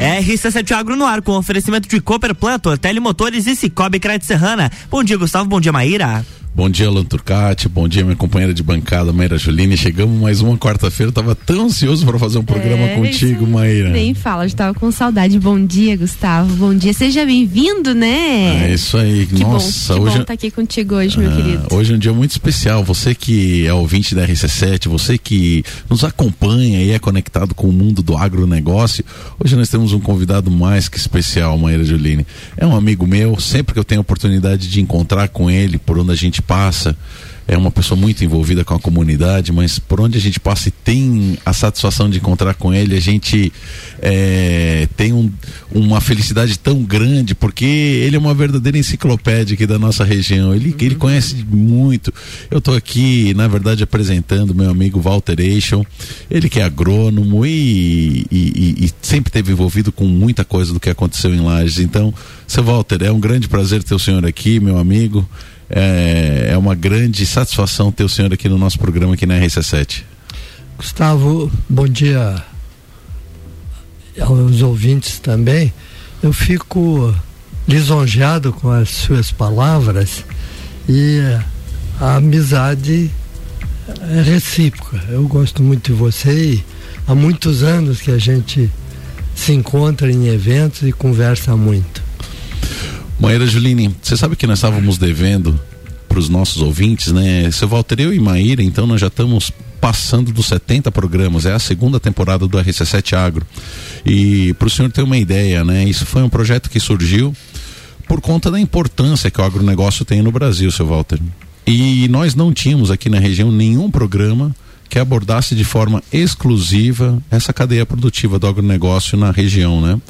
RC7 Agro no ar com oferecimento de Cooper Plantor, Telemotores e Cicobi Crédito Serrana. Bom dia, Gustavo. Bom dia, Maíra. Bom dia, Alan Turcati. Bom dia, minha companheira de bancada, Maíra Juline. Chegamos mais uma quarta-feira. Tava tão ansioso para fazer um programa é, contigo, Maíra. Nem fala, eu tava com saudade. Bom dia, Gustavo. Bom dia. Seja bem-vindo, né? É isso aí. Que Nossa, bom, que hoje bom tá aqui contigo hoje, meu ah, querido. Hoje é um dia muito especial. Você que é ouvinte da RC7, você que nos acompanha e é conectado com o mundo do agronegócio. Hoje nós temos um convidado mais que especial, Maíra Juline. É um amigo meu. Sempre que eu tenho a oportunidade de encontrar com ele, por onde a gente passa, é uma pessoa muito envolvida com a comunidade, mas por onde a gente passa e tem a satisfação de encontrar com ele, a gente é, tem um, uma felicidade tão grande, porque ele é uma verdadeira enciclopédia aqui da nossa região. Ele, uhum. ele conhece muito. Eu estou aqui, na verdade, apresentando meu amigo Walter Eixon, ele que é agrônomo e, e, e, e sempre teve envolvido com muita coisa do que aconteceu em Lages. Então, seu Walter, é um grande prazer ter o senhor aqui, meu amigo. É, é uma grande satisfação ter o senhor aqui no nosso programa aqui na RC7. Gustavo, bom dia aos ouvintes também. Eu fico lisonjeado com as suas palavras e a amizade é recíproca. Eu gosto muito de você e há muitos anos que a gente se encontra em eventos e conversa muito. Maíra Juline, você sabe que nós estávamos devendo para os nossos ouvintes, né? Seu Walter, eu e Maíra, então nós já estamos passando dos 70 programas, é a segunda temporada do RC7 Agro. E para o senhor ter uma ideia, né? Isso foi um projeto que surgiu por conta da importância que o agronegócio tem no Brasil, seu Walter. E nós não tínhamos aqui na região nenhum programa que abordasse de forma exclusiva essa cadeia produtiva do agronegócio na região, né?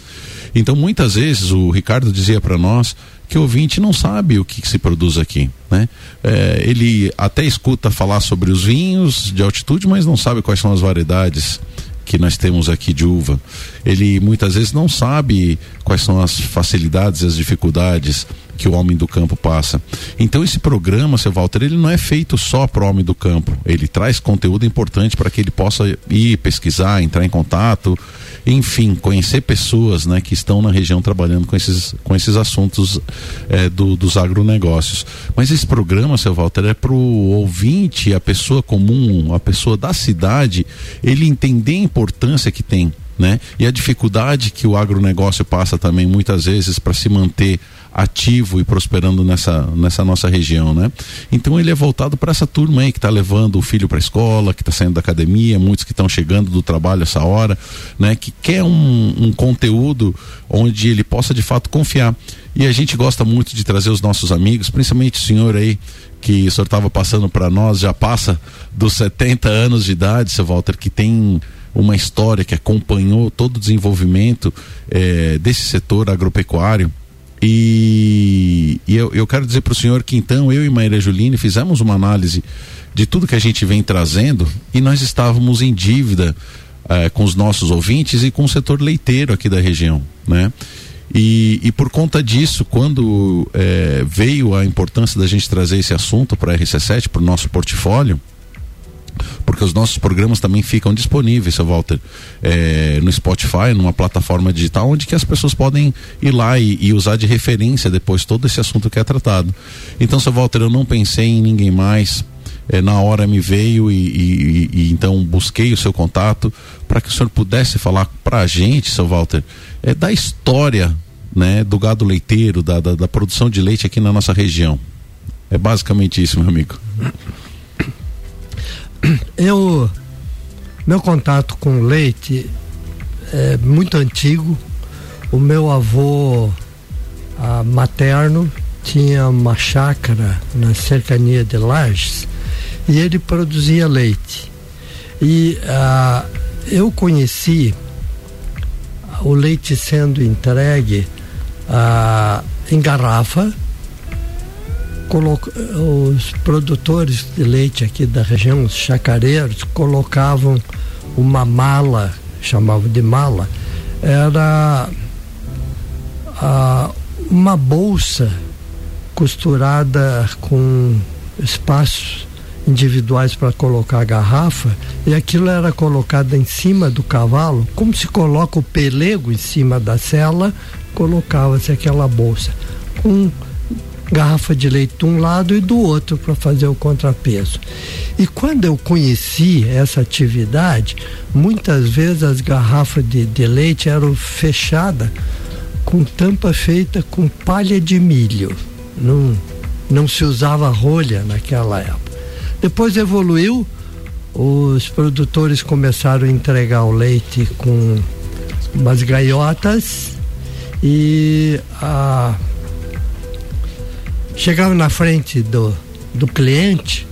Então, muitas vezes, o Ricardo dizia para nós que o ouvinte não sabe o que, que se produz aqui. Né? É, ele até escuta falar sobre os vinhos de altitude, mas não sabe quais são as variedades que nós temos aqui de uva. Ele muitas vezes não sabe quais são as facilidades e as dificuldades que o homem do campo passa. Então esse programa, seu Walter, ele não é feito só para o homem do campo. Ele traz conteúdo importante para que ele possa ir pesquisar, entrar em contato, enfim, conhecer pessoas né, que estão na região trabalhando com esses, com esses assuntos é, do, dos agronegócios. Mas esse programa, seu Walter, é para o ouvinte, a pessoa comum, a pessoa da cidade, ele entender a importância que tem. Né? E a dificuldade que o agronegócio passa também muitas vezes para se manter ativo e prosperando nessa, nessa nossa região, né? Então ele é voltado para essa turma aí que está levando o filho para a escola, que está saindo da academia, muitos que estão chegando do trabalho essa hora, né? Que quer um, um conteúdo onde ele possa de fato confiar. E a gente gosta muito de trazer os nossos amigos, principalmente o senhor aí que o senhor estava passando para nós, já passa dos 70 anos de idade, seu Walter, que tem uma história que acompanhou todo o desenvolvimento eh, desse setor agropecuário e, e eu, eu, quero dizer para o senhor que então eu e Maíra Juline fizemos uma análise de tudo que a gente vem trazendo e nós estávamos em dívida eh, com os nossos ouvintes e com o setor leiteiro aqui da região, né? E, e por conta disso, quando eh, veio a importância da gente trazer esse assunto para a RC7, para o nosso portfólio, porque os nossos programas também ficam disponíveis, seu Walter, é, no Spotify, numa plataforma digital, onde que as pessoas podem ir lá e, e, usar de referência depois todo esse assunto que é tratado. Então, seu Walter, eu não pensei em ninguém mais. É, na hora me veio e, e, e, então busquei o seu contato para que o senhor pudesse falar para a gente, seu Walter, é, da história né, do gado leiteiro, da, da, da produção de leite aqui na nossa região. É basicamente isso, meu amigo. Eu, meu contato com leite é muito antigo. O meu avô a, materno tinha uma chácara na cercania de Lages e ele produzia leite. E a, eu conheci o leite sendo entregue a, em garrafa os produtores de leite aqui da região, os chacareiros, colocavam uma mala, chamavam de mala, era a, uma bolsa costurada com espaços individuais para colocar a garrafa e aquilo era colocado em cima do cavalo, como se coloca o pelego em cima da cela, colocava-se aquela bolsa. Com garrafa de leite de um lado e do outro para fazer o contrapeso. E quando eu conheci essa atividade, muitas vezes as garrafas de, de leite eram fechadas com tampa feita com palha de milho. Não, não se usava rolha naquela época. Depois evoluiu, os produtores começaram a entregar o leite com umas gaiotas e a chegava na frente do, do cliente,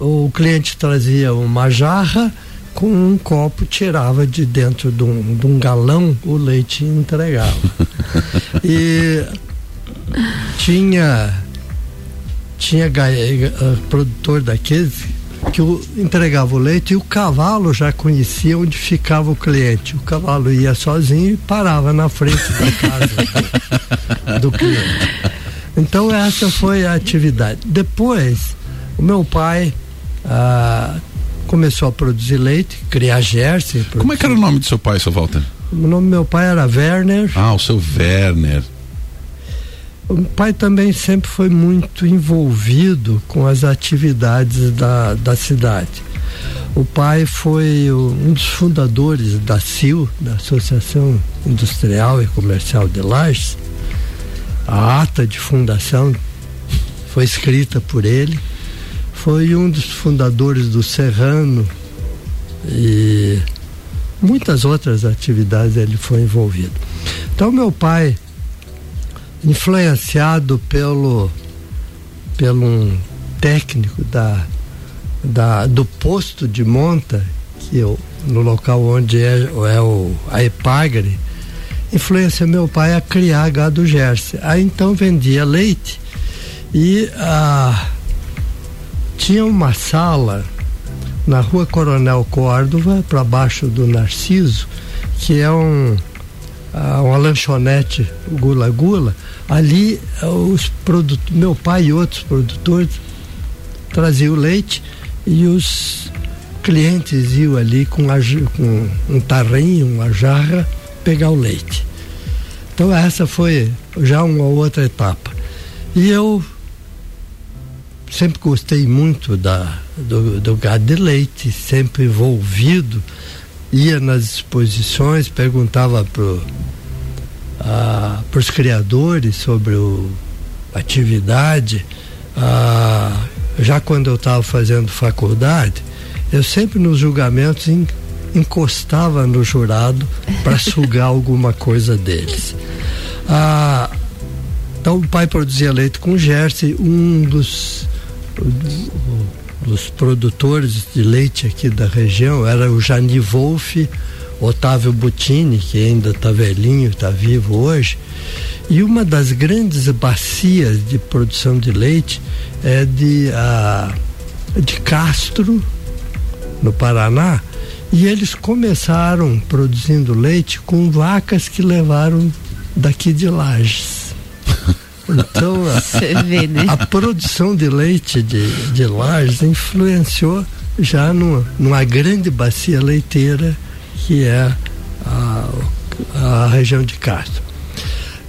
o cliente trazia uma jarra com um copo, tirava de dentro de um, de um galão o leite e entregava. e tinha tinha uh, produtor daqueles que o, entregava o leite e o cavalo já conhecia onde ficava o cliente. O cavalo ia sozinho e parava na frente da casa do, do cliente. Então essa foi a atividade. Depois, o meu pai ah, começou a produzir leite, criar Jersey. Produzir... Como é que era o nome do seu pai, seu Walter? O nome do meu pai era Werner. Ah, o seu Werner. O pai também sempre foi muito envolvido com as atividades da, da cidade. O pai foi um dos fundadores da CIL, da Associação Industrial e Comercial de Lages, a ata de fundação foi escrita por ele. Foi um dos fundadores do Serrano e muitas outras atividades ele foi envolvido. Então meu pai, influenciado pelo pelo um técnico da, da do posto de monta que eu, no local onde é, é o a Epagre influenciou meu pai a criar gado Jersey. Aí então vendia leite e ah, tinha uma sala na rua Coronel Córdova, para baixo do Narciso, que é um, ah, uma lanchonete Gula Gula. Ali os produtos, meu pai e outros produtores traziam leite e os clientes iam ali com, a, com um tarrinho, uma jarra pegar o leite. Então essa foi já uma outra etapa. E eu sempre gostei muito da, do, do gado de leite, sempre envolvido, ia nas exposições, perguntava para os criadores sobre o, a atividade. já quando eu estava fazendo faculdade, eu sempre nos julgamentos encostava no jurado para sugar alguma coisa deles. Ah, então o pai produzia leite com Jersey, um dos, dos produtores de leite aqui da região era o Jani Wolff, Otávio Butini, que ainda está velhinho, está vivo hoje. E uma das grandes bacias de produção de leite é de, a, de Castro, no Paraná, e eles começaram produzindo leite com vacas que levaram daqui de Lages. Então, a, vê, né? a, produção de leite de, de Lages influenciou já numa, numa grande bacia leiteira que é a, a região de Castro.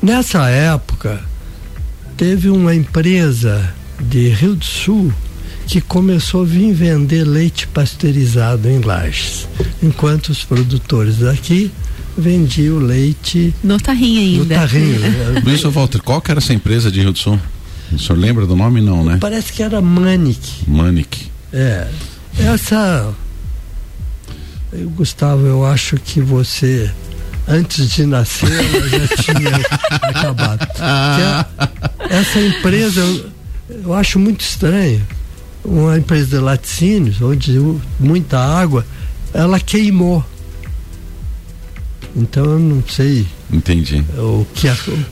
Nessa época, teve uma empresa de Rio do Sul que começou a vir vender leite pasteurizado em Lages, enquanto os produtores daqui vendiam leite no tarrinho ainda. No tarrinho. Wilson Walter, qual que era essa empresa de Rio do Sul? O senhor lembra do nome não, né? Parece que era Manic. Manic. É. Essa Gustavo, eu acho que você antes de nascer ela já tinha acabado. essa empresa eu, eu acho muito estranho uma empresa de laticínios, onde muita água, ela queimou. Então eu não sei. Entendi. O que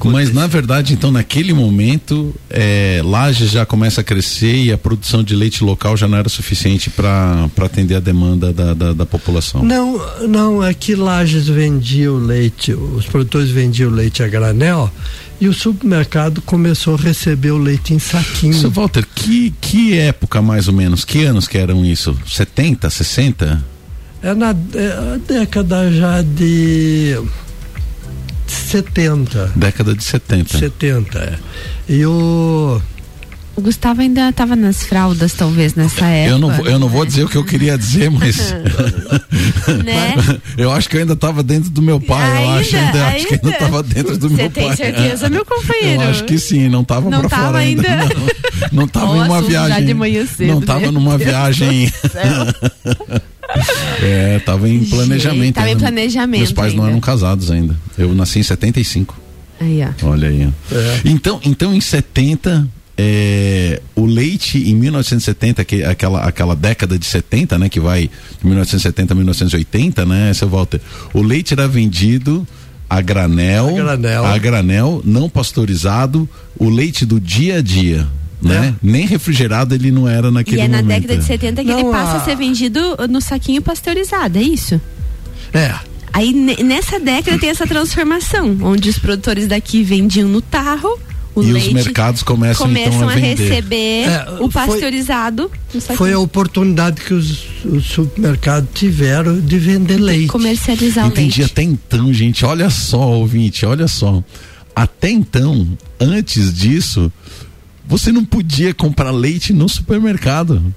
Mas na verdade, então, naquele momento, é, Lages já começa a crescer e a produção de leite local já não era suficiente para atender a demanda da, da, da, população. Não, não, é que Lages vendia o leite, os produtores vendiam o leite a granel e o supermercado começou a receber o leite em saquinho. Seu Walter, que, que época mais ou menos? Que anos que eram isso? 70, 60? É na é década já de 70. Década de 70. 70, é. E o. O Gustavo ainda estava nas fraldas, talvez, nessa época. Eu não, vou, eu não vou dizer o que eu queria dizer, mas. né? eu acho que eu ainda estava dentro do meu pai. Ainda, eu acho, ainda, ainda? acho que ainda estava dentro do Cê meu pai. Você tem certeza, meu companheiro? Eu acho que sim, não estava para fora ainda. ainda. Não, estava em uma viagem. De manhã cedo, não estava né? numa viagem. É, tava em planejamento. Tava em planejamento. Meus pais ainda. não eram casados ainda. Eu nasci em 75. Aí, ó. Olha aí. É. Então, então, em 70, é, o leite em 1970, que aquela aquela década de 70, né, que vai de 1970 a 1980, né, seu Walter. O leite era vendido a granel, a granel, a granel não pasteurizado, o leite do dia a dia né? É. Nem refrigerado ele não era naquele momento. E é na década de 70 que não, ele passa a... a ser vendido no saquinho pasteurizado, é isso? É. Aí nessa década tem essa transformação, onde os produtores daqui vendiam no tarro, o e leite os mercados começam, começam então, a, a receber é, o pasteurizado. Foi, foi, a oportunidade que os, os supermercados tiveram de vender leite. Comercializar Entendi o leite. até então, gente. Olha só, ouvinte, olha só. Até então, antes disso, você não podia comprar leite no supermercado.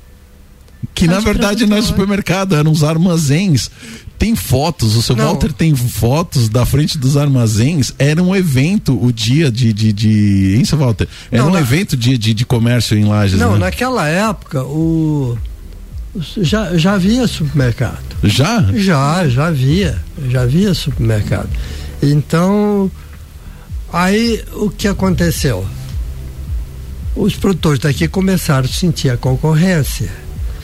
Que na verdade não é supermercado, eram os armazéns. Tem fotos, o seu não. Walter tem fotos da frente dos armazéns. Era um evento o dia de. de, de hein, seu Walter? Era não, um na... evento de, de, de, comércio em Lages. Não, né? naquela época o. Já, já havia supermercado. Já? Já, já havia. Já havia supermercado. Então, aí o que aconteceu? Os produtores daqui começaram a sentir a concorrência.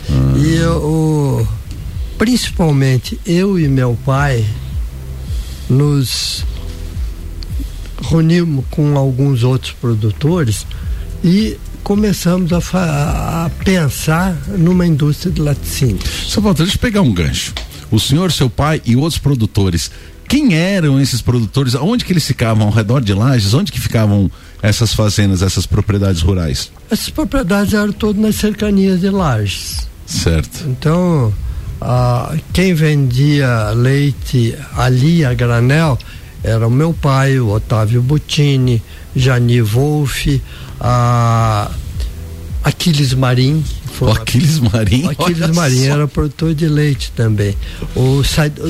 Ah. E o, principalmente eu e meu pai nos reunimos com alguns outros produtores e começamos a, a pensar numa indústria de laticínio. Só falta, deixa eu pegar um gancho. O senhor, seu pai e outros produtores quem eram esses produtores? Onde que eles ficavam? Ao redor de Lages? Onde que ficavam essas fazendas, essas propriedades rurais? Essas propriedades eram todas nas cercanias de Lages. Certo. Então, ah, quem vendia leite ali a granel era o meu pai, o Otávio Butini, Jani Wolff, a Aquiles Marim, o Aquiles Marim. O Aquiles Marim era produtor de leite também. O,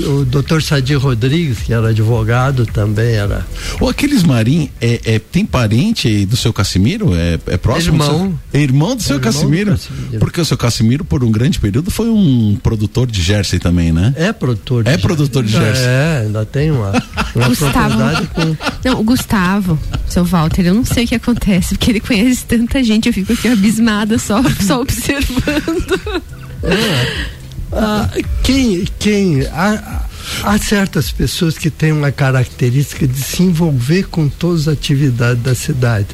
o doutor Sadir Rodrigues, que era advogado, também era. O Aquiles Marim é, é tem parente do seu Cassimiro? É, é próximo? Irmão. Do seu, é irmão do seu irmão Cassimiro? Do Cassimiro? Porque o seu Cassimiro, por um grande período, foi um produtor de Jersey também, né? É produtor de É Jersey. produtor de Jersey. É, ainda tem uma, uma propriedade com. Não, o Gustavo, seu Walter, eu não sei o que acontece, porque ele conhece tanta gente, eu fico aqui abismada só, só observando observando. É. Ah, quem, quem há, há, certas pessoas que têm uma característica de se envolver com todas as atividades da cidade.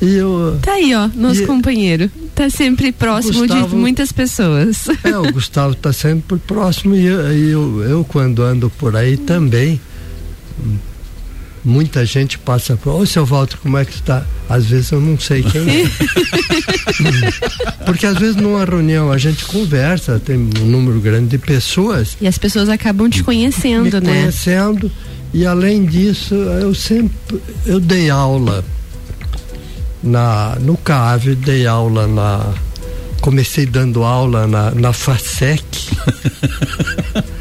E eu, tá aí, ó, nosso e, companheiro. Tá sempre próximo Gustavo, de muitas pessoas. É, o Gustavo tá sempre próximo e eu, eu, eu quando ando por aí também muita gente passa por, ô seu Walter, como é que está? Às vezes eu não sei quem é. Porque às vezes numa reunião a gente conversa, tem um número grande de pessoas. E as pessoas acabam te conhecendo, né? Conhecendo. E além disso, eu sempre eu dei aula na no CAV, dei aula na comecei dando aula na, na FASEC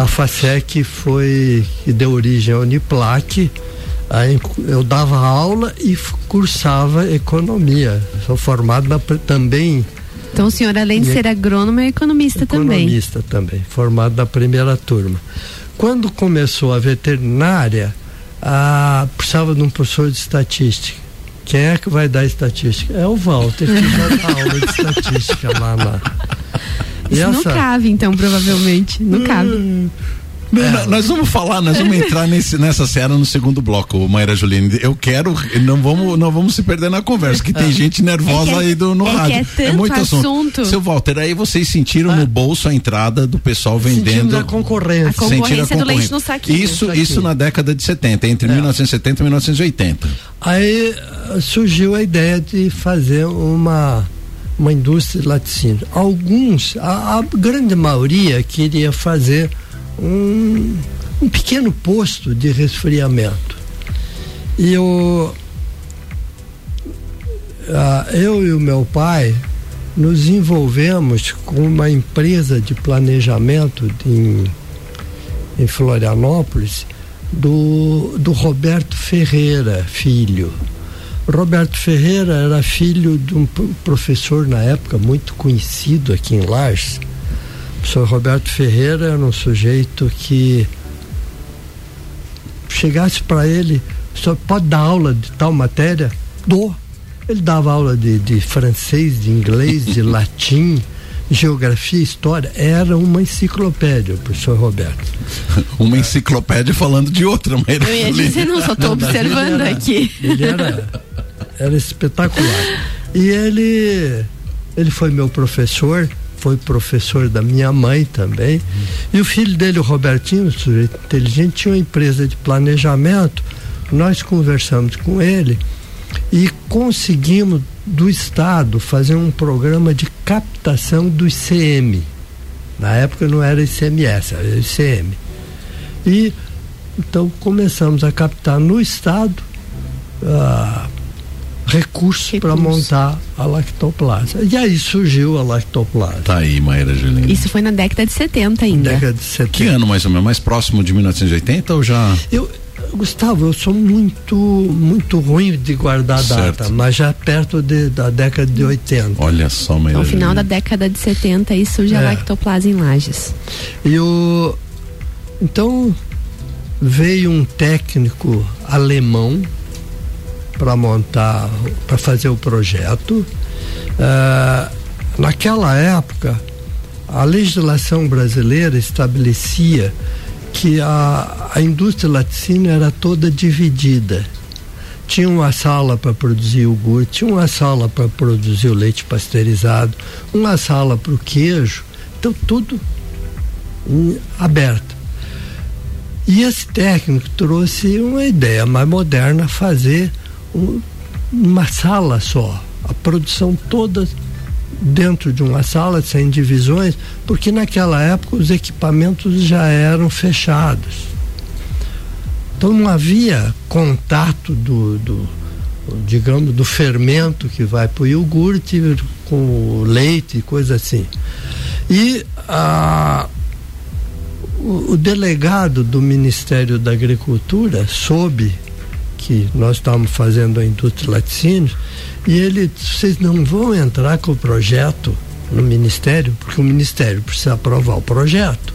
A FASEC foi que deu origem à Uniplac. Aí eu dava aula e cursava economia. Sou formado na, também. Então o senhor, além de ser agrônomo, é economista, também? Economista também, formado na primeira turma. Quando começou a veterinária, a, precisava de um professor de estatística. Quem é que vai dar estatística? É o Walter, que vai dar aula de estatística lá na. Isso essa... não cabe, então, provavelmente. Não cabe. Hum, É. Nós vamos falar, nós vamos entrar nesse, nessa cena no segundo bloco, Maíra Juline. Eu quero, não vamos, não vamos se perder na conversa, que tem é. gente nervosa é é, aí do, no é rádio. é, é muito assunto. assunto. Seu Walter, aí vocês sentiram no bolso a entrada do pessoal vendendo. Sentindo a concorrência. A concorrência, a do leite no saquinho. Isso, isso na década de 70, entre 1970 e 1980. Aí eh, surgiu a ideia de fazer uma uma indústria de laticínio. Alguns, a, a grande maioria queria fazer um, um pequeno posto de resfriamento. E eu, eu e o meu pai nos envolvemos com uma empresa de planejamento em, em Florianópolis do, do Roberto Ferreira Filho. Roberto Ferreira era filho de um professor na época muito conhecido aqui em Lages. O professor Roberto Ferreira era um sujeito que chegasse para ele, só pode dar aula de tal matéria? Dou. Ele dava aula de, de francês, de inglês, de latim, geografia, história. Era uma enciclopédia, o professor Roberto. uma enciclopédia falando de outra maneira. Eu ia dizer, não, só estou observando era, aqui. Ele era era espetacular. E ele, ele foi meu professor, foi professor da minha mãe também. E o filho dele, o Robertinho, inteligente, tinha uma empresa de planejamento. Nós conversamos com ele e conseguimos do Estado fazer um programa de captação do ICM. Na época não era ICMS, era ICM. E então começamos a captar no Estado. Ah, recursos para montar a lactoplasa. E aí surgiu a lactoplasa. Tá aí, Maíra Juliana. Isso foi na década de 70 ainda. Década de 70. Que ano mais ou menos? Mais próximo de 1980 ou já? Eu, Gustavo, eu sou muito muito ruim de guardar a data, mas já perto de, da década de 80. Olha só, Maíra No final da década de 70 aí surge é. a lactoplasa em Lages. E o, então veio um técnico alemão para montar, para fazer o projeto. Uh, naquela época, a legislação brasileira estabelecia que a, a indústria laticínio era toda dividida. Tinha uma sala para produzir o iogurte, uma sala para produzir o leite pasteurizado, uma sala para o queijo, então tudo em, aberto. E esse técnico trouxe uma ideia mais moderna, fazer um, uma sala só, a produção toda dentro de uma sala sem divisões, porque naquela época os equipamentos já eram fechados. Então não havia contato do, do digamos, do fermento que vai para o iogurte com o leite e coisa assim. E a, o delegado do Ministério da Agricultura soube que nós estávamos fazendo a indústria laticínios, e ele, vocês não vão entrar com o projeto no Ministério, porque o Ministério precisa aprovar o projeto.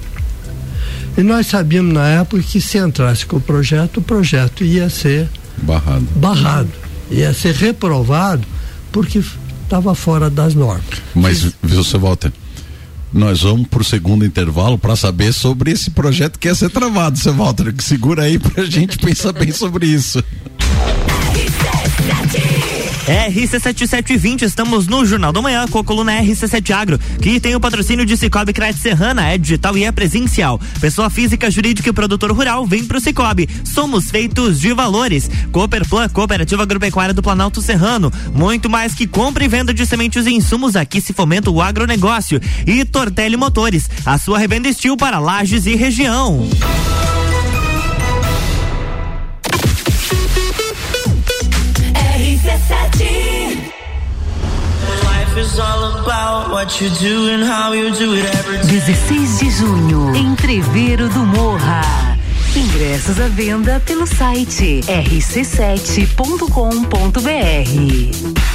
E nós sabíamos na época que se entrasse com o projeto, o projeto ia ser barrado. Barrado. Ia ser reprovado porque estava fora das normas. Mas, viu, seu Walter? Nós vamos para o segundo intervalo para saber sobre esse projeto que ia ser travado, seu Walter. Segura aí para a gente pensar bem sobre isso. RC7720, estamos no Jornal da Manhã com a coluna RC7 Agro, que tem o patrocínio de Cicobi Crédito Serrana, é digital e é presencial. Pessoa física, jurídica e produtor rural, vem pro Cicobi. Somos feitos de valores. Cooperplan, Cooperativa Agropecuária do Planalto Serrano. Muito mais que compra e venda de sementes e insumos, aqui se fomenta o agronegócio. E Tortelli Motores, a sua revenda estil para lajes e região. Dezesseis de junho, Entreveiro do Morra. Ingressos à venda pelo site rc7.com.br.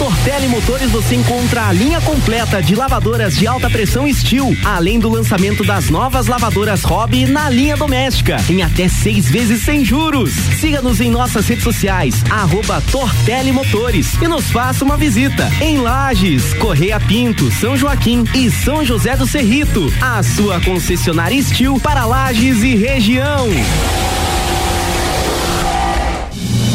Tortelli Motores você encontra a linha completa de lavadoras de alta pressão Steel, além do lançamento das novas lavadoras Hobby na linha doméstica, em até seis vezes sem juros. Siga-nos em nossas redes sociais, arroba Tortelli Motores e nos faça uma visita em Lages, Correia Pinto, São Joaquim e São José do Cerrito. A sua concessionária Steel para Lages e região.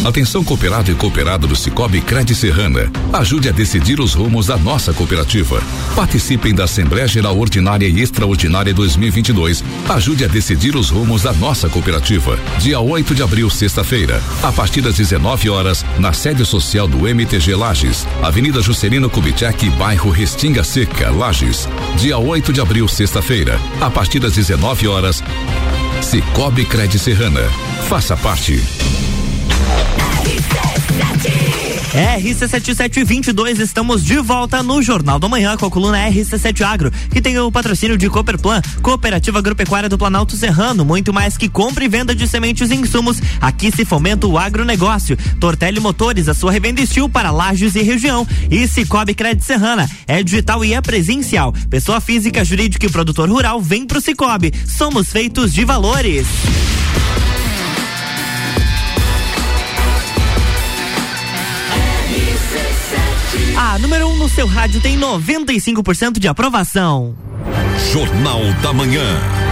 Atenção cooperado e cooperado do Cicobi Cred Serrana. Ajude a decidir os rumos da nossa cooperativa. Participem da Assembleia Geral Ordinária e Extraordinária 2022. Ajude a decidir os rumos da nossa cooperativa. Dia 8 de abril, sexta-feira, a partir das 19 horas, na sede social do MTG Lages, Avenida Juscelino Kubitschek, bairro Restinga Seca, Lages. Dia 8 de abril, sexta-feira, a partir das 19 horas, Cicobi Cred Serrana. Faça parte. RC7722, estamos de volta no Jornal da Manhã com a coluna RC7 Agro, que tem o patrocínio de Cooperplan, Cooperativa Agropecuária do Planalto Serrano, muito mais que compra e venda de sementes e insumos. Aqui se fomenta o agronegócio. Tortelli Motores, a sua revenda estil para lajes e região. E Cicobi Crédito Serrana, é digital e é presencial. Pessoa física, jurídica e produtor rural, vem pro Cicobi. Somos feitos de valores. A número 1 um no seu rádio tem 95% de aprovação. Jornal da Manhã.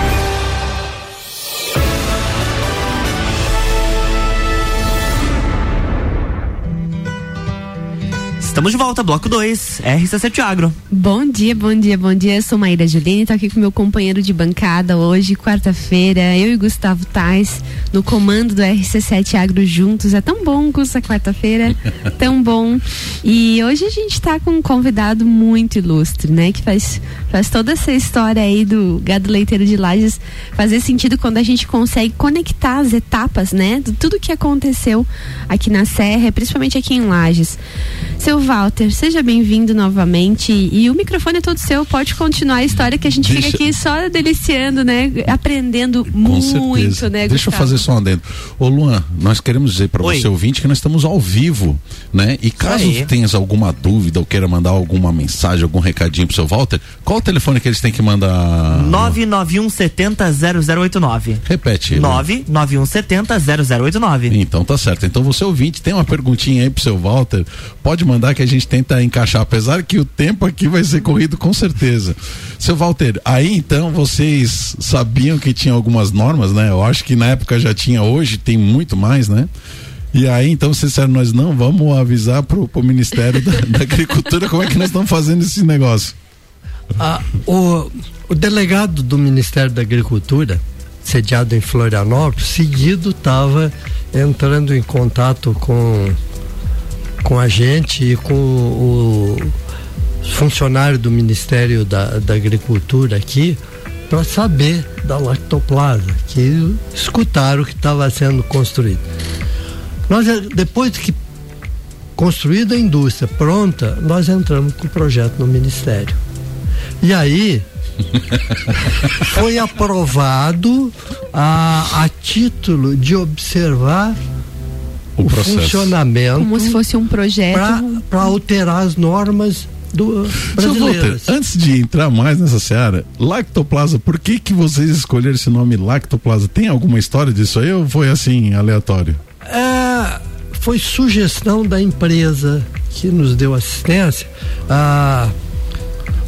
Estamos de volta, bloco 2, RC7 Agro. Bom dia, bom dia, bom dia. Eu sou Maíra Juline, tô aqui com meu companheiro de bancada hoje, quarta-feira. Eu e Gustavo Tais, no comando do RC7 Agro juntos. É tão bom, Gusta, quarta-feira. tão bom. E hoje a gente tá com um convidado muito ilustre, né? Que faz, faz toda essa história aí do gado leiteiro de Lages fazer sentido quando a gente consegue conectar as etapas, né? De tudo que aconteceu aqui na Serra, principalmente aqui em Lages. Seu Walter, seja bem-vindo novamente. E o microfone é todo seu, pode continuar a história que a gente Deixa... fica aqui só deliciando, né? Aprendendo Com muito, certeza. né? Deixa Gustavo? eu fazer só um adendo. Ô Luan, nós queremos dizer para você ouvinte que nós estamos ao vivo, né? E caso tenhas alguma dúvida ou queira mandar alguma mensagem, algum recadinho pro seu Walter, qual o telefone que eles têm que mandar? 991 70 0089. Repete. Luan. 991 70 0089. Então tá certo. Então você ouvinte, tem uma perguntinha aí pro seu Walter, pode mandar que a gente tenta encaixar, apesar que o tempo aqui vai ser corrido com certeza. Seu Walter, aí então vocês sabiam que tinha algumas normas, né? Eu acho que na época já tinha, hoje tem muito mais, né? E aí então vocês disseram, nós não vamos avisar pro, pro Ministério da, da Agricultura como é que nós estamos fazendo esse negócio. Ah, o, o delegado do Ministério da Agricultura, sediado em Florianópolis, seguido estava entrando em contato com, com a gente e com o funcionário do Ministério da, da Agricultura aqui para saber da lactoplasa, que escutaram o que estava sendo construído. Nós, eh, depois que construída a indústria pronta, nós entramos com o projeto no Ministério. E aí foi aprovado a, a título de observar O o, processo. funcionamento Como se fosse um projeto. para alterar as normas do Walter, antes de entrar mais nessa seara, lactoplasa, por que que vocês escolheram esse nome lactoplasa? Tem alguma história disso aí ou foi assim, aleatório? É, foi sugestão da empresa que nos deu assistência. Ah,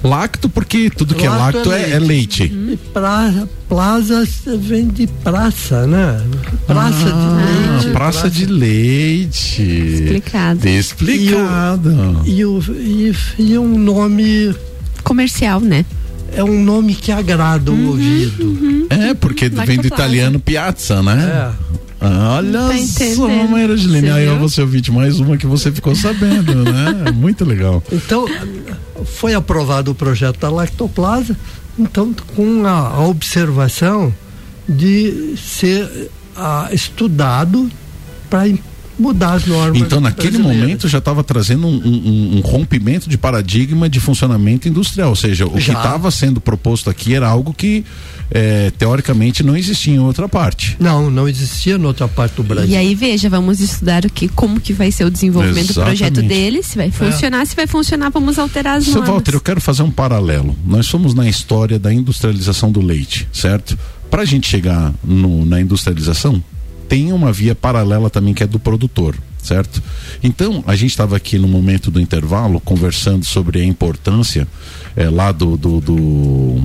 Lacto, porque tudo que Lacto é lacto é é, é leite. e pra, plaza vem de praça, né? Praça de Ah, leite. praça de leite. Explicado. Explicado. E, o, e, e um nome. Comercial, né? É um nome que agrada o ouvido. É, porque vem do italiano piazza, né? É. Olha Tá só. Maíra Gilene. Aí viu? você ouvinte mais uma que você ficou sabendo, né? Muito legal. Então, foi aprovado o projeto da lactoplasa, então com a, a observação de ser ah, estudado para mudar as normas. Então, naquele momento, já estava trazendo um, um- um rompimento de paradigma de funcionamento industrial. Ou seja, o Já. que estava sendo proposto aqui era algo que, eh, teoricamente, não existia em outra parte. Não, não existia na outra parte do Brasil. E aí, veja, vamos estudar o que, como que vai ser o desenvolvimento do projeto Exatamente. dele, se vai funcionar, se vai funcionar, vamos alterar as Seu normas. Walter, eu quero fazer um paralelo. Nós fomos na história da industrialização do leite, certo? Para a gente chegar no- na industrialização, tem uma via paralela também que é do produtor, certo? Então, a gente estava aqui no momento do intervalo conversando sobre a importância eh, lá do do, do,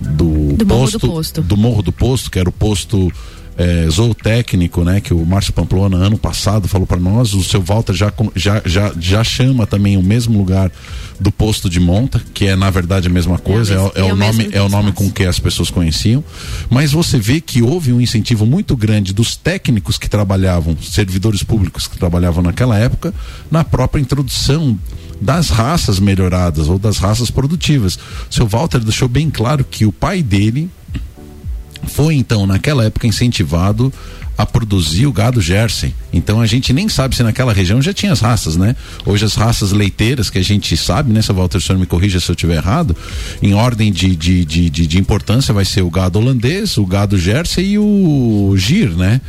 do Do Morro do posto, Posto. do Morro do Posto, que era o posto eh, zootécnico, né, que o Márcio Pamplona ano passado falou para nós, o seu Walter já, já, já, já chama também o mesmo lugar do posto de monta, que é na verdade a mesma coisa, é, é é o nome é o nome com que as pessoas conheciam, mas você vê que houve um incentivo muito grande dos técnicos que trabalhavam, servidores públicos que trabalhavam naquela época, na própria introdução das raças melhoradas ou das raças produtivas. O seu Walter deixou bem claro que o pai dele foi então naquela época incentivado a produzir o gado Jersey. Então a gente nem sabe se naquela região já tinha as raças, né? Hoje as raças leiteiras que a gente sabe, né? Se o Walter senhor me corrija se eu estiver errado, em ordem de, de, de, de, de importância vai ser o gado holandês, o gado Jersey e o Gir, né?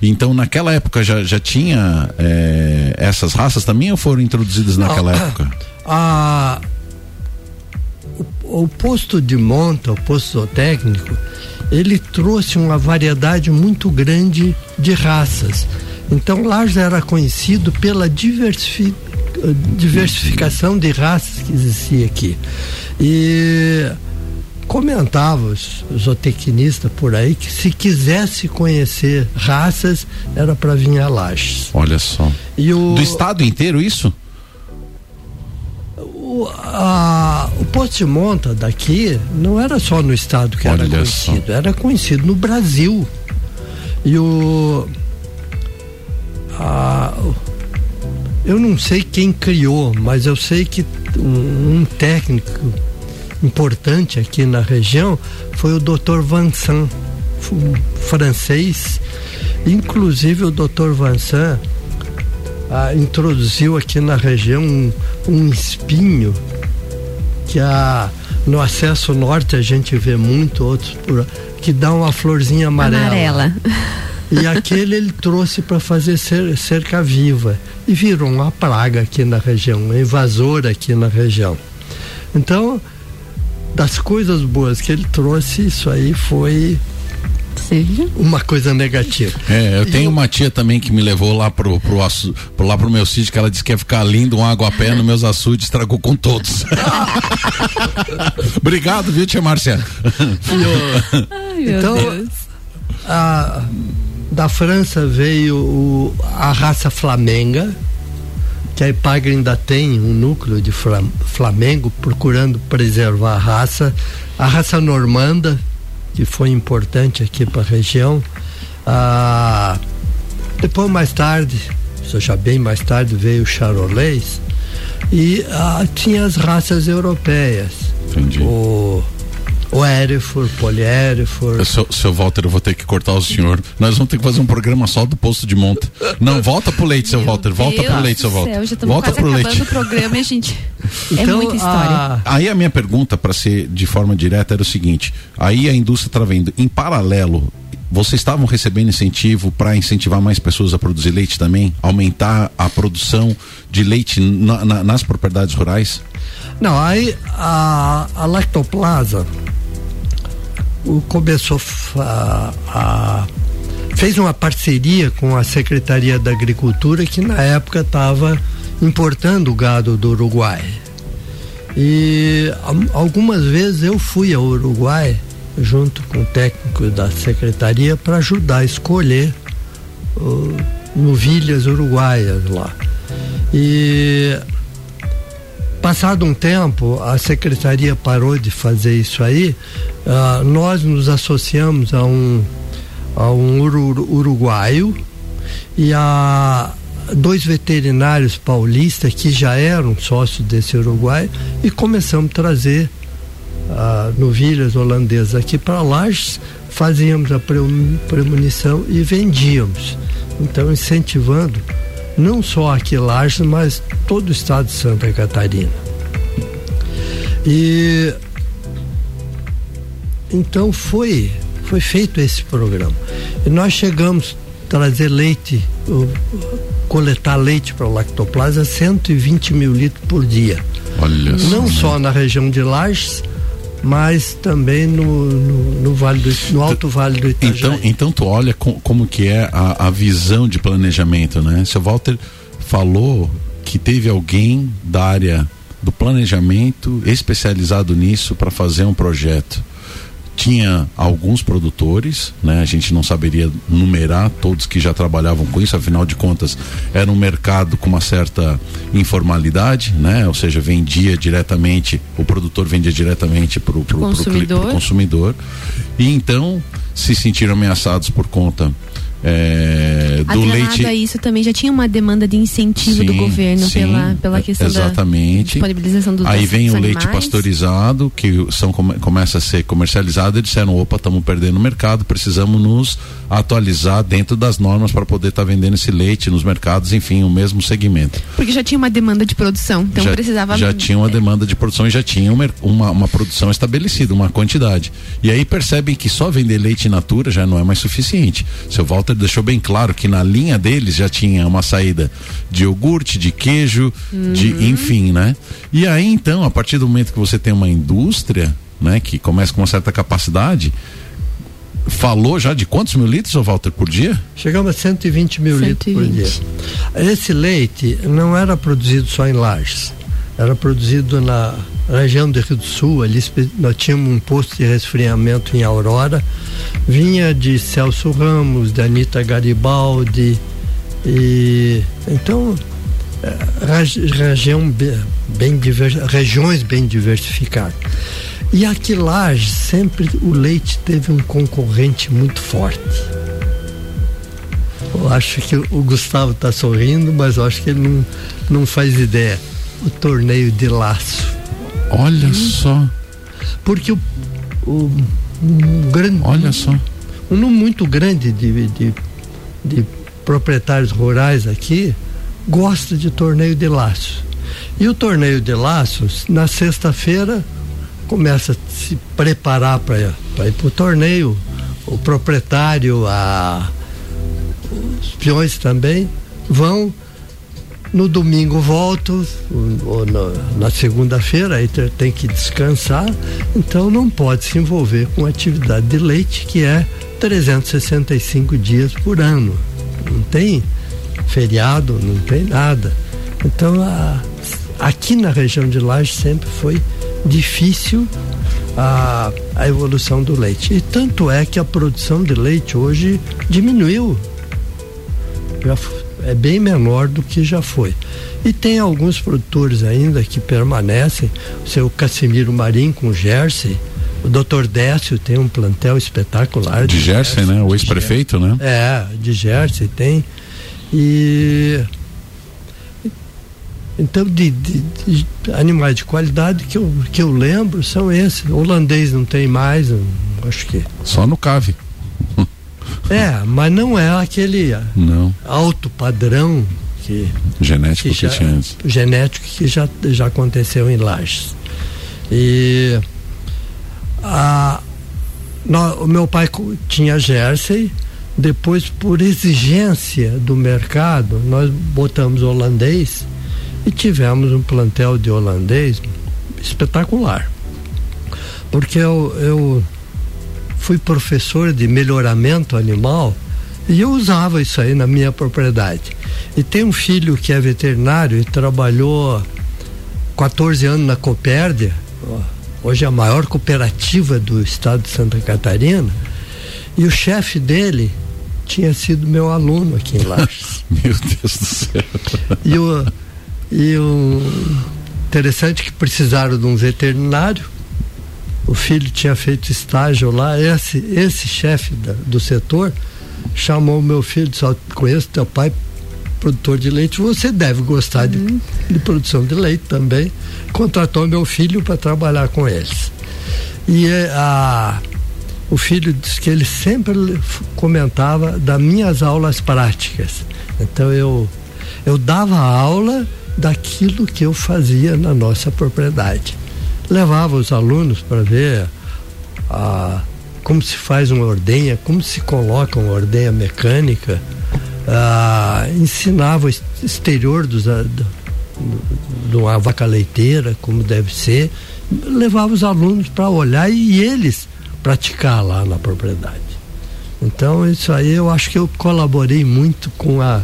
Então naquela época já, já tinha eh, essas raças também ou foram introduzidas naquela Não. época? A, o, posto de monta, o posto zootécnico, ele trouxe uma variedade muito grande de raças. Então já era conhecido pela diversifi- diversificação de raças que existia aqui. E comentava os zootecnistas por aí que se quisesse conhecer raças era para vir a Lages. Olha só. O, Do estado inteiro isso? O, a- o posto de monta daqui não era só no estado que era Olha conhecido, era conhecido no Brasil. E o, a- eu não sei quem criou, mas eu sei que um, um técnico importante aqui na região foi o Dr. Vincent, um francês. Inclusive o Dr. Vincent ah, introduziu aqui na região um, um espinho que a, no acesso norte a gente vê muito, outros por, que dá uma florzinha amarela. Amarela. E aquele ele trouxe para fazer cer- cerca viva e virou uma praga aqui na região, um invasor aqui na região. Então, das coisas boas que ele trouxe, isso aí foi Viu? uma coisa negativa. É, eu E tenho uma tia também que me levou lá pro, pro, açu- pro- lá pro meu sítio, que ela disse que ia ficar lindo, um água a pé nos meus açudes, estragou com todos. Obrigado, viu, tia Márcia? Ai, meu Então, Deus. a, da França veio o- a raça flamenga, que a Ipagre ainda tem um núcleo de flam- Flamengo procurando preservar a raça. A raça normanda, que foi importante aqui para a região. Ah, depois, mais tarde, já bem mais tarde, veio o Charolais. E ah, tinha as raças europeias. Entendi. O, o Hereford, Polihereford. Seu, seu Walter, eu vou ter que cortar o senhor. Nós vamos ter que fazer um programa só do posto de monta. Não, volta pro leite, seu Meu Walter. Volta Deus pro leite, seu Walter. céu, já volta quase pro leite. o programa a gente. é Então, muita história. a- Aí a minha pergunta, para ser de forma direta, era o seguinte: aí a indústria está vendo, em paralelo, vocês estavam recebendo incentivo para incentivar mais pessoas a produzir leite também? Aumentar a produção de leite na- na- nas propriedades rurais? Não, aí a, a lactoplasa o, começou fa- a, fez uma parceria com a Secretaria da Agricultura que na época estava importando gado do Uruguai. E algumas vezes eu fui ao Uruguai junto com o técnico da secretaria para ajudar a escolher uh, novilhas uruguaias lá. E Passado um tempo, a secretaria parou de fazer isso aí. ah, nós nos associamos a um, a um uru, uruguaio e a dois veterinários paulistas que já eram sócios desse uruguaio e começamos a trazer novilhas holandesas aqui para Lages, fazíamos a premonição e vendíamos. Então incentivando não só aqui Lages, mas todo o estado de Santa Catarina. E então foi foi feito esse programa. E nós chegamos a trazer leite, coletar leite para o lactoplasa 120 mil litros por dia. Olha Não só na região de Lages, mas também no, no, no, vale do, no Alto Vale do Itajaí. Então, então tu olha com, como que é a, a visão de planejamento, né? Seu Walter falou que teve alguém da área do planejamento especializado nisso para fazer um projeto tinha alguns produtores, né? A gente não saberia numerar todos que já trabalhavam com isso, afinal de contas, era um mercado com uma certa informalidade, né? Ou seja, vendia diretamente, o produtor vendia diretamente para o consumidor. consumidor. E então se sentiram ameaçados por conta é, do leite. a isso também já tinha uma demanda de incentivo sim, do governo sim, pela, pela questão exatamente. da disponibilização dos Aí vem o animais. leite pasteurizado, que são, começa a ser comercializado, e disseram, opa, estamos perdendo o mercado, precisamos nos atualizar dentro das normas para poder estar tá vendendo esse leite nos mercados, enfim, o mesmo segmento. Porque já tinha uma demanda de produção, então já, precisava... Já tinha uma demanda de produção e já tinha uma, uma, uma produção estabelecida, uma quantidade. E aí percebem que só vender leite natura já não é mais suficiente. Seu Walter deixou bem claro que na linha deles já tinha uma saída de iogurte, de queijo, uhum. de enfim, né? E aí então, a partir do momento que você tem uma indústria, né, que começa com uma certa capacidade, falou já de quantos mil litros, Walter, por dia? Chegamos a 120 mil 120. litros por dia. Esse leite não era produzido só em Lages, era produzido na região do Rio do Sul, ali nós tínhamos um posto de resfriamento em Aurora, vinha de Celso Ramos, de Anitta Garibaldi, e então é, região bem, bem regiões bem diversificadas. E aqui lá sempre o leite teve um concorrente muito forte. Eu acho que o Gustavo está sorrindo, mas eu acho que ele não, não faz ideia. O torneio de laço Olha hum. só. Porque o, o um grande. Olha só. Um número muito grande de, de, de proprietários rurais aqui gosta de torneio de laços. E o torneio de laços, na sexta-feira, começa a se preparar para ir para o torneio. O proprietário, a, os peões também vão no domingo volto, ou na, na segunda-feira, aí tem que descansar, então não pode se envolver com atividade de leite, que é 365 dias por ano. Não tem feriado, não tem nada. Então, a, aqui na região de Laje sempre foi difícil a, a evolução do leite. E tanto é que a produção de leite hoje diminuiu. Já é bem menor do que já foi. E tem alguns produtores ainda que permanecem, o seu Casimiro Marim com Jersey, o doutor Décio tem um plantel espetacular. De, de Jersey, Jersey, né? O ex-prefeito, né? É, de Jersey tem. E então, de, de, de, animais de qualidade que eu, que eu lembro são esses. O holandês não tem mais, acho que. Só no CAVE. É, mas não é aquele não. alto padrão que genético que, já, que tinha antes. Genético que já, já aconteceu em Lages. E a, no, o meu pai tinha Jersey, depois por exigência do mercado, nós botamos holandês e tivemos um plantel de holandês espetacular. Porque eu, eu fui professor de melhoramento animal e eu usava isso aí na minha propriedade. E tem um filho que é veterinário e trabalhou 14 anos na Copérdia, hoje é a maior cooperativa do estado de Santa Catarina, e o chefe dele tinha sido meu aluno aqui em Lages. meu Deus do céu. E o, e o interessante que precisaram de um veterinário o filho tinha feito estágio lá, esse, esse chefe do setor chamou o meu filho e disse, ó, conheço teu pai, produtor de leite, você deve gostar de, de produção de leite também. Contratou meu filho para trabalhar com eles. E eh, a, o filho disse que ele sempre comentava das minhas aulas práticas. Então eu, eu dava aula daquilo que eu fazia na nossa propriedade. Levava os alunos para ver a, como se faz uma ordenha, como se coloca uma ordenha mecânica, a, ensinava o exterior dos, a, de uma vaca leiteira, como deve ser, levava os alunos para olhar e eles praticar lá na propriedade. Então isso aí eu acho que eu colaborei muito com a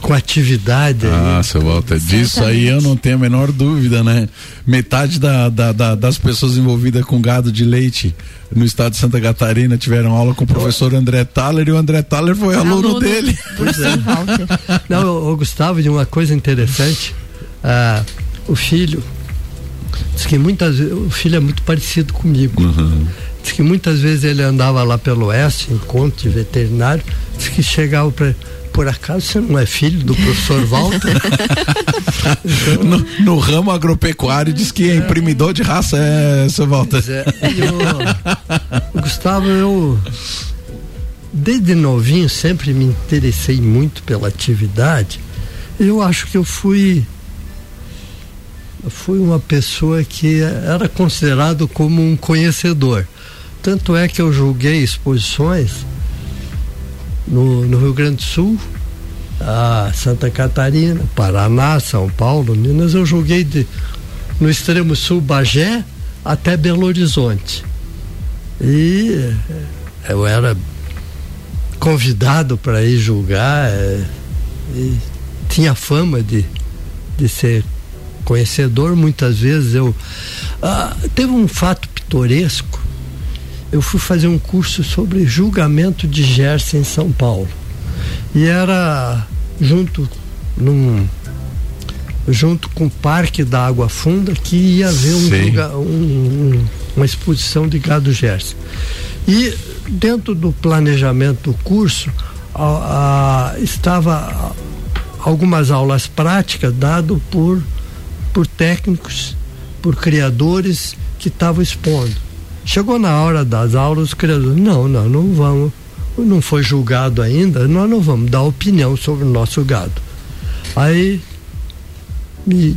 com atividade. Ah, aí. seu Walter, disso aí eu não tenho a menor dúvida, né? Metade da, da, da, das pessoas envolvidas com gado de leite no estado de Santa Catarina tiveram aula com o professor André Thaler e o André Thaler foi aluno, aluno dele. Pois é. não, o Gustavo, de uma coisa interessante, ah, o filho, diz que muitas vezes, o filho é muito parecido comigo. Uhum. Diz que muitas vezes ele andava lá pelo oeste, encontro de veterinário, diz que chegava para por acaso você não é filho do professor Walter? então, no, no, ramo agropecuário diz que é imprimidor de raça, é, seu Walter. É, eu, Gustavo, eu desde novinho sempre me interessei muito pela atividade. Eu acho que eu fui fui uma pessoa que era considerado como um conhecedor. Tanto é que eu julguei exposições no, no Rio Grande do Sul, a Santa Catarina, Paraná, São Paulo, Minas, eu julguei de, no extremo sul Bagé até Belo Horizonte. E eh, eu era convidado para ir julgar, é, tinha fama de, de ser conhecedor, muitas vezes eu. Ah, teve um fato pitoresco eu fui fazer um curso sobre julgamento de Gerson em São Paulo. E era junto num junto com o Parque da Água Funda que ia haver um, julga, um, um, uma exposição de gado Gerson. E dentro do planejamento do curso a, a, estava algumas aulas práticas dado por por técnicos, por criadores que estavam expondo. Chegou na hora das aulas, os criadores, não, não, não vamos, não foi julgado ainda, nós não vamos dar opinião sobre o nosso gado. Aí me,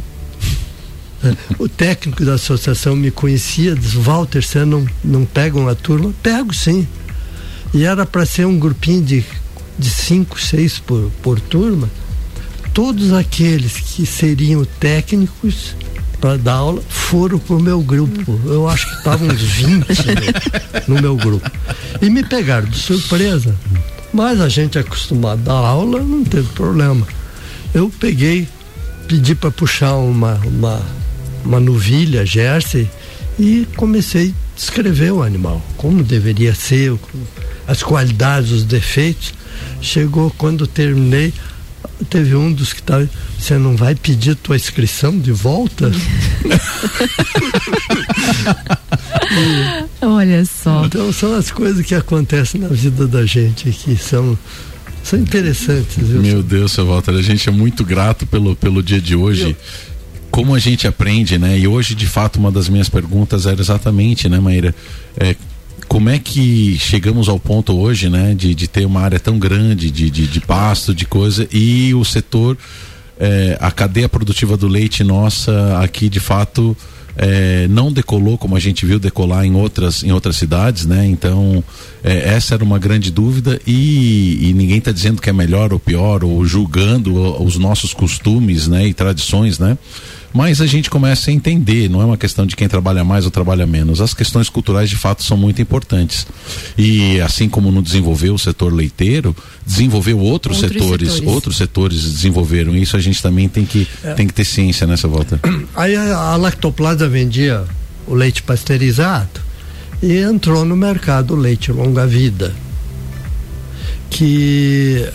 o técnico da associação me conhecia, disse, Walter, você não, não pega uma turma? Pego sim. E era para ser um grupinho de, de cinco, seis por, por turma. Todos aqueles que seriam técnicos para dar aula foram pro meu grupo. Eu acho que estavam uns 20 no, no meu grupo. E me pegaram de surpresa. Mas a gente é acostumado a dar aula, não teve problema. Eu peguei, pedi para puxar uma, uma, uma novilha, Jersey, e comecei a descrever o animal, como deveria ser, as qualidades, os defeitos. Chegou quando terminei, teve um dos que estava. Tá, você não vai pedir tua inscrição de volta? e, Olha só. Então são as coisas que acontecem na vida da gente que são são interessantes. Viu? Meu Deus, seu Walter, a gente é muito grato pelo, pelo dia de hoje. Eu... Como a gente aprende, né? E hoje, de fato, uma das minhas perguntas era exatamente, né, Maíra? É, como é que chegamos ao ponto hoje, né, de, de ter uma área tão grande de, de, de pasto, de coisa, e o setor, é, a cadeia produtiva do leite nossa aqui, de fato, é, não decolou como a gente viu decolar em outras, em outras cidades, né? Então, é, essa era uma grande dúvida e, e ninguém está dizendo que é melhor ou pior ou julgando os nossos costumes, né? E tradições, né? Mas a gente começa a entender, não é uma questão de quem trabalha mais ou trabalha menos. As questões culturais de fato são muito importantes. E assim como não desenvolveu o setor leiteiro, desenvolveu outros, outros setores, setores, outros setores desenvolveram. Isso a gente também tem que, é. tem que ter ciência nessa volta. Aí a, a Lactoplaza vendia o leite pasteurizado e entrou no mercado o leite longa-vida, que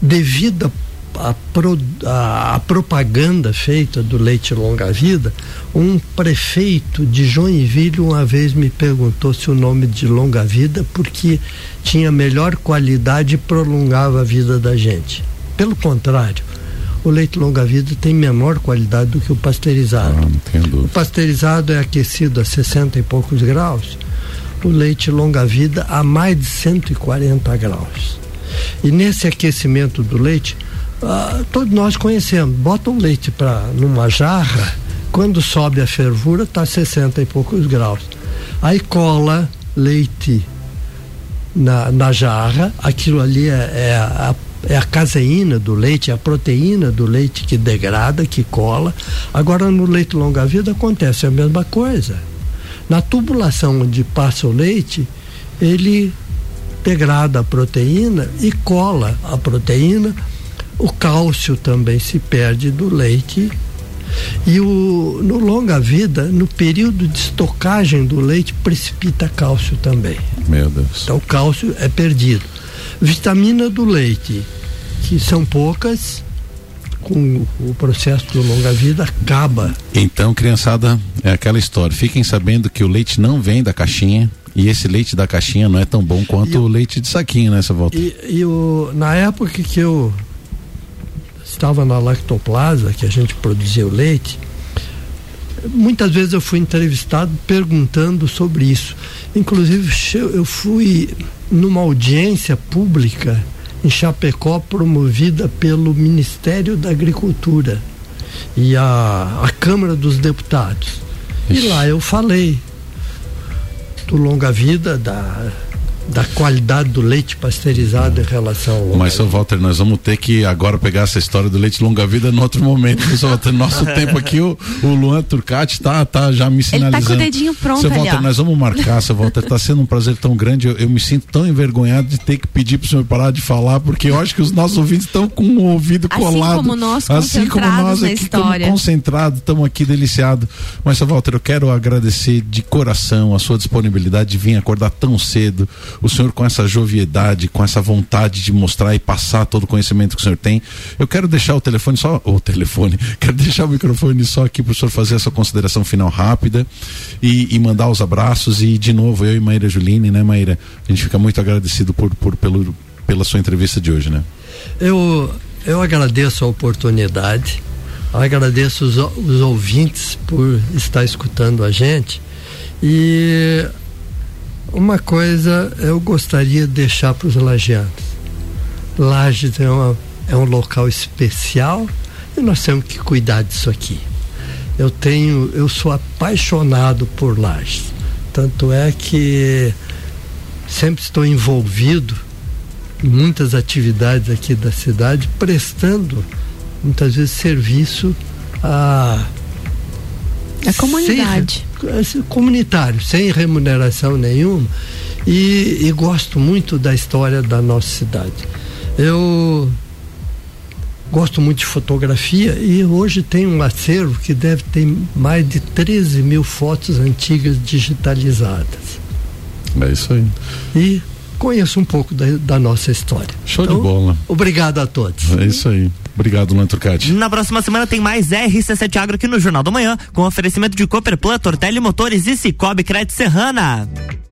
devido a, pro, a, a, propaganda feita do leite longa-vida, um prefeito de Joinville uma vez me perguntou se o nome de longa-vida porque tinha melhor qualidade e prolongava a vida da gente. Pelo contrário, o leite longa-vida tem menor qualidade do que o pasteurizado. Ah, o pasteurizado é aquecido a 60 e poucos graus, o leite longa-vida a mais de 140 graus. E nesse aquecimento do leite, ah, todos nós conhecemos. Bota o leite para numa jarra, quando sobe a fervura está 60 e poucos graus. Aí cola leite na, na jarra, aquilo ali é, é, a, é a caseína do leite, é a proteína do leite que degrada, que cola. Agora no leite longa-vida acontece a mesma coisa. Na tubulação onde passa o leite, ele degrada a proteína e cola a proteína o cálcio também se perde do leite e o, no longa vida, no período de estocagem do leite, precipita cálcio também. Meu Deus. Então o cálcio é perdido. Vitamina do leite, que são poucas, com o processo do longa vida acaba. Então, criançada, é aquela história. Fiquem sabendo que o leite não vem da caixinha. E esse leite da caixinha não é tão bom quanto e o leite de saquinho nessa volta. E, e o, na época que eu estava na lactoplasa, que a gente produzia o leite, muitas vezes eu fui entrevistado perguntando sobre isso. Inclusive, eu fui numa audiência pública em Chapecó promovida pelo Ministério da Agricultura e a, a Câmara dos Deputados. E lá eu falei do longa vida, da da qualidade do leite pasteurizado em relação ao Mas, seu Walter, nós vamos ter que agora pegar essa história do leite longa-vida em outro momento. Seu Walter, nosso tempo aqui, o, o Luan Turcati tá, tá já me sinalizando. Ele tá com o dedinho pronto Seu Walter, ali, nós vamos marcar, seu Walter, tá sendo um prazer tão grande. Eu, eu, me sinto tão envergonhado de ter que pedir pro senhor parar de falar, porque eu acho que os nossos ouvintes estão com o ouvido assim colado. Assim como nós, assim como nós aqui, como concentrados, estamos aqui deliciados. Mas, seu Walter, eu quero agradecer de coração a sua disponibilidade de vir acordar tão cedo o senhor com essa joviedade, com essa vontade de mostrar e passar todo o conhecimento que o senhor tem. Eu quero deixar o telefone só, o telefone, quero deixar o microfone só aqui para o senhor fazer essa consideração final rápida e, e, mandar os abraços e de novo eu e Maíra Juline, né, Maíra? A gente fica muito agradecido por, por pelo, pela sua entrevista de hoje, né? Eu eu agradeço a oportunidade, agradeço os, os ouvintes por estar escutando a gente e uma coisa eu gostaria de deixar para os lajeanos. Lages é, uma, é um local especial e nós temos que cuidar disso aqui. Eu tenho, eu sou apaixonado por Lages. Tanto é que sempre estou envolvido em muitas atividades aqui da cidade, prestando muitas vezes serviço a a comunidade. Comunitário, sem remuneração nenhuma. E, e gosto muito da história da nossa cidade. Eu gosto muito de fotografia e hoje tem um acervo que deve ter mais de 13 mil fotos antigas digitalizadas. É isso aí. E conheço um pouco da, da nossa história. Show então, de bola. Obrigado a todos. É isso aí. Obrigado, Luan Turcati. Na próxima semana tem mais RC7 Agro aqui no Jornal da Manhã, com oferecimento de Cooperplan, Tortelli Motores e Cicobi Crédito Serrana.